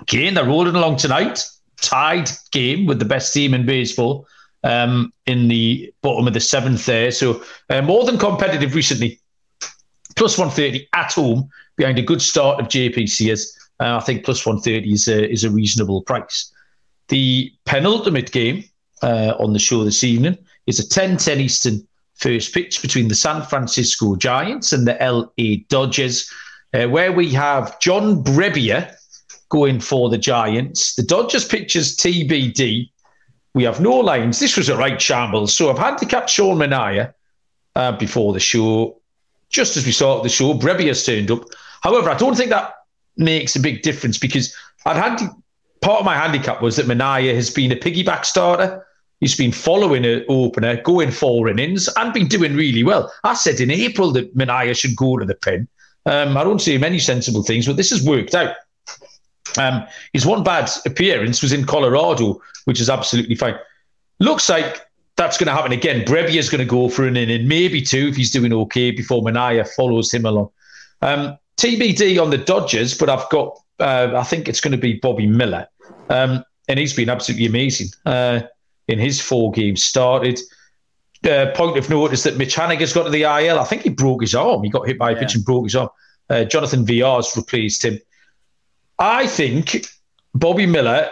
again, they're rolling along tonight. Tied game with the best team in baseball um, in the bottom of the seventh there. So uh, more than competitive recently. Plus 130 at home behind a good start of JP Sears. Uh, I think plus 130 is a, is a reasonable price. The penultimate game uh, on the show this evening is a 10 10 Eastern first pitch between the San Francisco Giants and the LA Dodgers, uh, where we have John Brebbia going for the Giants. The Dodgers pitchers TBD. We have no lines. This was a right shambles. So I've handicapped Sean Manaea uh, before the show. Just as we started the show, Brebbia's turned up. However, I don't think that makes a big difference because I'd had part of my handicap was that Manaea has been a piggyback starter. He's been following an opener, going four innings, and been doing really well. I said in April that Manaea should go to the pen. Um, I don't see many sensible things, but this has worked out. Um, his one bad appearance was in Colorado, which is absolutely fine. Looks like that's going to happen again. is going to go for an inning, maybe two if he's doing okay before Manaea follows him along. Um, TBD on the Dodgers, but I've got, uh, I think it's going to be Bobby Miller. Um, and he's been absolutely amazing uh, in his four games started. Uh, point of note is that Mitch Haniger's got to the IL. I think he broke his arm. He got hit by a yeah. pitch and broke his arm. Uh, Jonathan Villar's replaced him. I think Bobby Miller,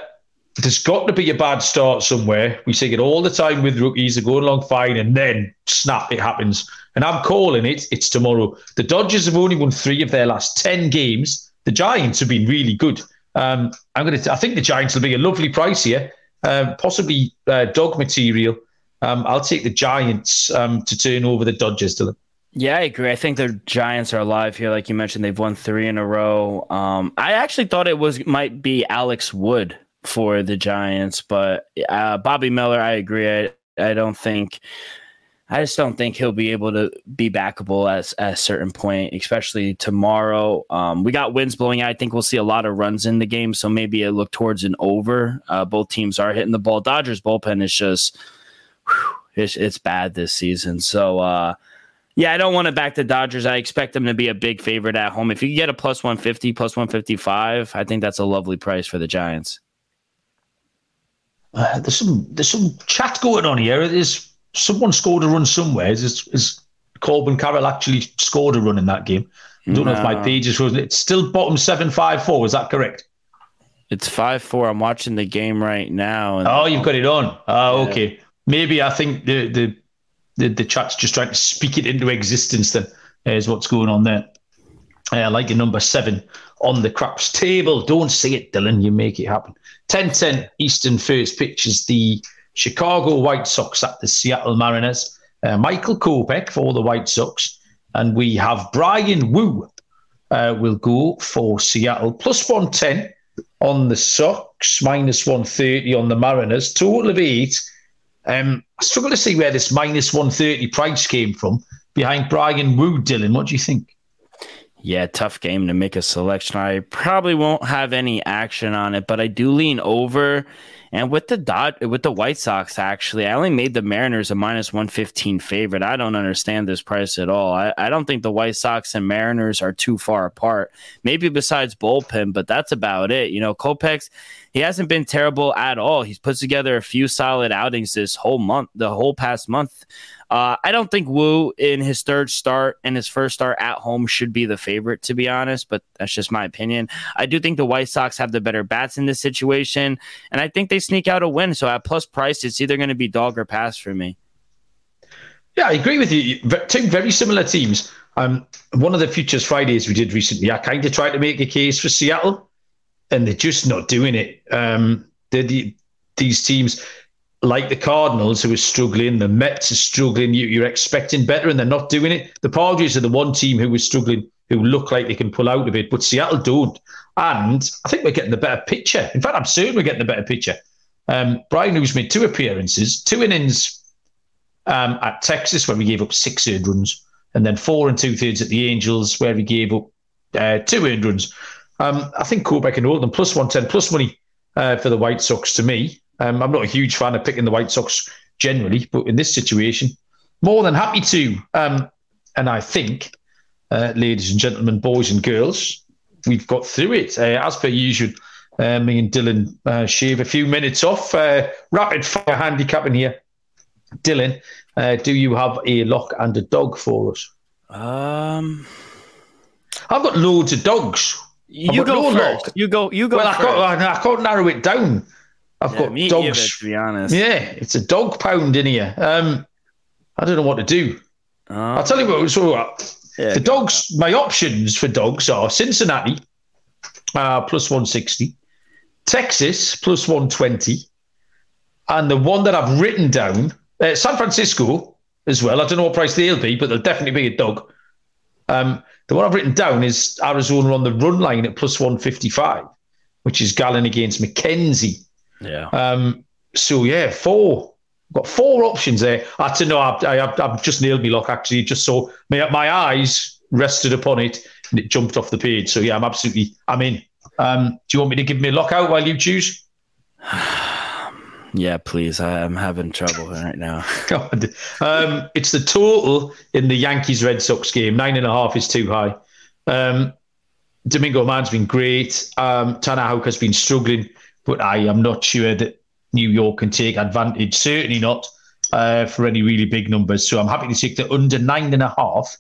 there's got to be a bad start somewhere. We see it all the time with rookies. They're going along fine and then snap, it happens. And I'm calling it, it's tomorrow. The Dodgers have only won three of their last 10 games. The Giants have been really good. Um, I'm going to. I think the Giants will be a lovely price here, um, possibly uh, dog material. Um, I'll take the Giants um, to turn over the Dodgers to them. Yeah, I agree. I think the Giants are alive here, like you mentioned. They've won three in a row. Um, I actually thought it was might be Alex Wood for the Giants, but uh, Bobby Miller, I agree. I, I don't think. I just don't think he'll be able to be backable at, at a certain point, especially tomorrow. Um, we got winds blowing. I think we'll see a lot of runs in the game, so maybe it look towards an over. Uh, both teams are hitting the ball. Dodgers bullpen is just whew, it's, it's bad this season. So uh, yeah, I don't want to back the Dodgers. I expect them to be a big favorite at home. If you get a plus 150, plus 155, I think that's a lovely price for the Giants. Uh, there's some there's some chat going on here. Is someone scored a run somewhere? Is, is Corbin Carroll actually scored a run in that game? I don't no. know if my page is frozen. It's still bottom seven five four. Is that correct? It's five four. I'm watching the game right now. oh, you've got it on. Oh, yeah. okay. Maybe I think the the the, the chat's just trying to speak it into existence then is what's going on there. Uh, like your number seven on the craps table. Don't say it, Dylan. You make it happen. 10 10 Eastern first pitch is the Chicago White Sox at the Seattle Mariners. Uh, Michael Kopech for the White Sox. And we have Bryan Woo uh, will go for Seattle. Plus 110 on the Sox, minus 130 on the Mariners. Total of eight. Um, I struggle to see where this minus 130 price came from behind Bryan Woo, Dylan. What do you think? Yeah, tough game to make a selection. I probably won't have any action on it, but I do lean over and with the dot with the White Sox, actually, I only made the Mariners a minus one fifteen favorite. I don't understand this price at all. I, I don't think the White Sox and Mariners are too far apart. Maybe besides bullpen, but that's about it. You know, Kopech, he hasn't been terrible at all. He's put together a few solid outings this whole month, the whole past month. Uh, I don't think Woo in his third start and his first start at home should be the favorite, to be honest, but that's just my opinion. I do think the White Sox have the better bats in this situation, and I think they sneak out a win. So at plus price, it's either going to be dog or pass for me. Yeah, I agree with you. Two very similar teams. Um, one of the Futures Fridays we did recently, I kind of tried to make a case for Seattle, and they're just not doing it. Um, the, these teams, like the Cardinals, who are struggling, the Mets are struggling. You, are expecting better, and they're not doing it. The Padres are the one team who was struggling, who look like they can pull out of it, but Seattle don't. And I think we're getting the better picture. In fact, I'm certain we're getting the better picture. Um, Bryan Woo's made two appearances, two innings um, at Texas, where we gave up six earned runs, and then four and two thirds at the Angels, where we gave up uh, two earned runs. Um, I think Kopech and Oldham plus 110, plus money uh, for the White Sox to me. Um, I'm not a huge fan of picking the White Sox generally, but in this situation, more than happy to. Um, and I think, uh, ladies and gentlemen, boys and girls, we've got through it. Uh, as per usual, uh, me and Dylan uh, shave a few minutes off. Uh, rapid fire handicapping here. Dylan, uh, do you have a lock and a dog for us? Um, I've got loads of dogs. You go no first. Lock. You go. You go. Well, I can't, I can't narrow it down. I've yeah, got dogs. Either, to be honest, yeah, it's a dog pound in here. Um, I don't know what to do. Uh, I'll tell you what. So, uh, yeah, the dogs. My options for dogs are Cincinnati, uh, plus one sixty, Texas plus one twenty, and the one that I've written down, uh, San Francisco as well. I don't know what price they'll be, but they'll definitely be a dog. Um, the one I've written down is Arizona on the run line at plus one fifty five, which is Gallen against McKenzie. Yeah. Um, so yeah, four. Got four options there. I don't know. I, I, I've just nailed me lock actually. Just so my, my eyes rested upon it and it jumped off the page. So yeah, I'm absolutely. I'm in. Um, do you want me to give me a lockout while you choose? (sighs) yeah, please. I, am having trouble right now. (laughs) God. Um, it's the total in the Yankees Red Sox game. Nine and a half is too high. Um, Domingo Man's been great. Um, Houck has been struggling, but I am not sure that New York can take advantage. Certainly not uh, for any really big numbers. So I'm happy to take the under nine and a half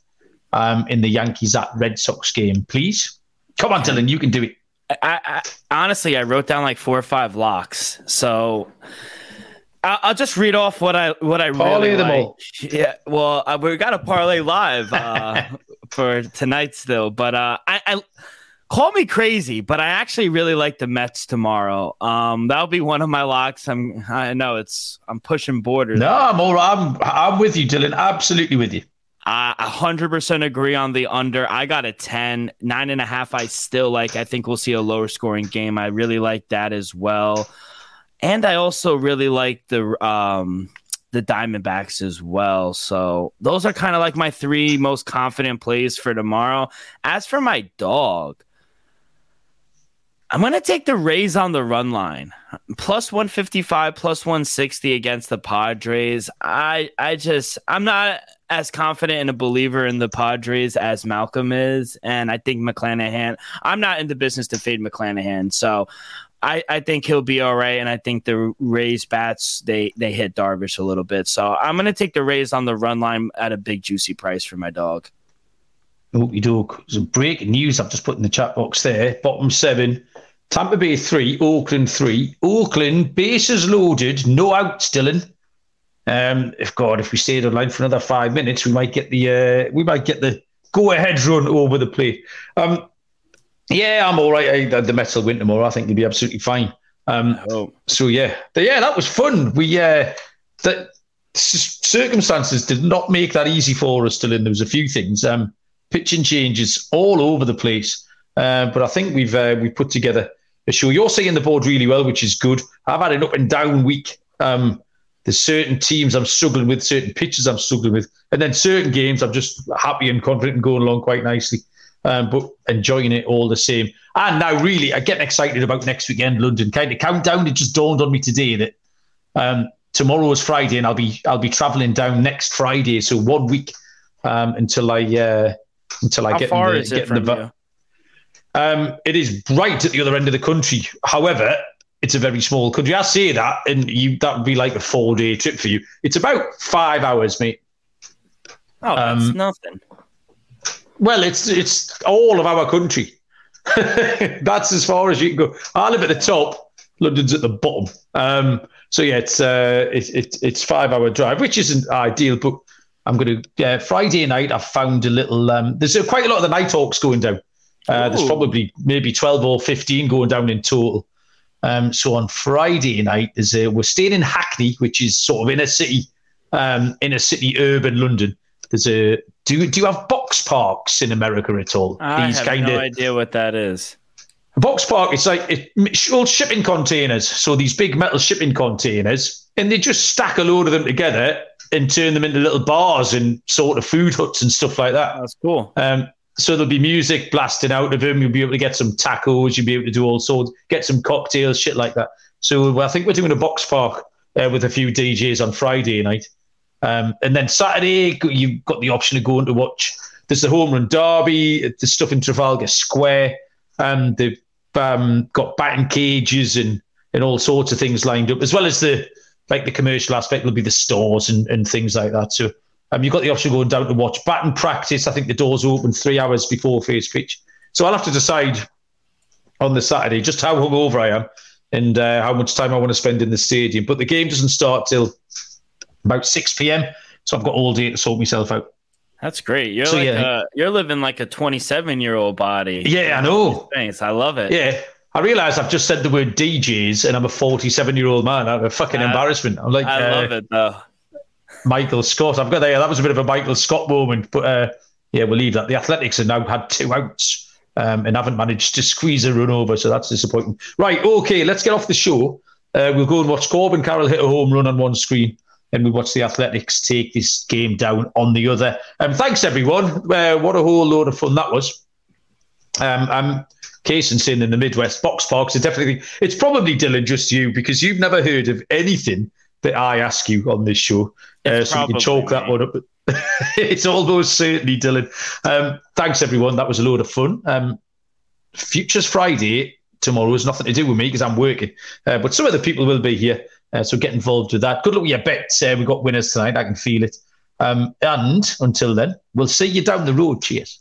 um, in the Yankees at Red Sox game, please. Come on, Dylan, you can do it. I, I, honestly, I wrote down like four or five locks. So I'll, I'll just read off what I what I parlay really them like. all. Yeah, well, uh, we got a parlay live uh, (laughs) for tonight still, but uh, I, I call me crazy, but I actually really like the Mets tomorrow. Um, that'll be one of my locks. I'm I know it's I'm pushing borders. No, I'm all I'm I'm with you, Dylan. Absolutely with you. I 100% agree on the under. I got a 10, nine and a half. I still like. I think we'll see a lower scoring game. I really like that as well. And I also really like the um, the Diamondbacks as well. So those are kind of like my three most confident plays for tomorrow. As for my dog, I'm going to take the Rays on the run line. Plus 155, plus 160 against the Padres. I I just I'm not as confident and a believer in the Padres as Malcolm is, and I think McClanahan. I'm not in the business to fade McClanahan, so I, I think he'll be all right, and I think the Rays bats they they hit Darvish a little bit, so I'm gonna take the Rays on the run line at a big juicy price for my dog. Okey doke. Some breaking news I've just put in the chat box there. Bottom seven. Tampa Bay three, Oakland three. Oakland bases loaded, no outs, Dylan. Um, if God, if we stayed online for another five minutes, we might get the uh, we might get the go ahead run over the plate. Um, yeah, I'm all right. I, the Mets will win tomorrow. I think they'll be absolutely fine. Um, so yeah, but yeah, that was fun. We uh, the circumstances did not make that easy for us. Still, in there was a few things, um, pitching changes all over the place. Uh, but I think we've uh, we put together show. You're seeing the board really well, which is good. I've had an up and down week. Um, there's certain teams I'm struggling with, certain pitches I'm struggling with, and then certain games I'm just happy and confident and going along quite nicely. Um, but enjoying it all the same. And now, really, I get excited about next weekend, London. Kind of countdown. It just dawned on me today that um, tomorrow is Friday, and I'll be I'll be travelling down next Friday. So one week um, until I uh, until I How get far in the, is it from the, um, it is right at the other end of the country. However, it's a very small country. I say that, and you that would be like a four day trip for you. It's about five hours, mate. Oh, that's um, nothing. Well, it's it's all of our country. (laughs) that's as far as you can go. I live at the top. London's at the bottom. Um, so yeah, it's uh, it's it, it's five hour drive, which isn't ideal. But I'm going to yeah, Friday night. I found a little. Um, there's quite a lot of the Nighthawks going down. Uh, there's probably maybe 12 or 15 going down in total. Um, so on Friday night, there's a, we're staying in Hackney, which is sort of inner city, um, inner city urban London. There's a do do you have box parks in America at all? I These have kind no of, idea what that is. box park, it's like it, old shipping containers. So these big metal shipping containers, and they just stack a load of them together and turn them into little bars and sort of food huts and stuff like that. That's cool. Um, so there'll be music blasting out of him. You'll be able to get some tacos. You'll be able to do all sorts, get some cocktails, shit like that. So I think we're doing a box park uh, with a few DJs on Friday night. Um, and then Saturday, you've got the option of going to watch. There's the home run derby, the stuff in Trafalgar Square. Um, they've um, got batting cages and, and all sorts of things lined up, as well as the like the commercial aspect There'll be the stores and, and things like that. So um, you've got the option of going down to watch batting practice. I think the doors open three hours before first pitch. So I'll have to decide on the Saturday just how hungover I am and uh, how much time I want to spend in the stadium. But the game doesn't start till about 6 p.m. So I've got all day to sort myself out. That's great. You're so, like yeah. a, you're living like a 27 year old body. Yeah, I know. Thanks. I love it. Yeah. I realize I've just said the word DJs and I'm a 47 year old man. I'm a fucking uh, embarrassment. I'm like, I uh, love it though. Michael Scott. I've got there. That was a bit of a Michael Scott moment, but uh, yeah, we'll leave that. The Athletics have now had two outs um, and haven't managed to squeeze a run over, so that's disappointing. Right, okay, let's get off the show. Uh, we'll go and watch Corbin Carroll hit a home run on one screen, and we watch the Athletics take this game down on the other. Um, thanks everyone. Uh, what a whole load of fun that was. Um, I'm saying in the Midwest box parks. I definitely it's probably Dylan, just you, because you've never heard of anything that I ask you on this show. Uh, so you can chalk that one up. (laughs) it's almost certainly Dylan. Um, thanks everyone. That was a load of fun. Um, Futures Friday tomorrow has nothing to do with me because I'm working, uh, but some of the people will be here. Uh, so get involved with that. Good luck with your bets. Uh, we've got winners tonight. I can feel it. Um, and until then, we'll see you down the road. Cheers.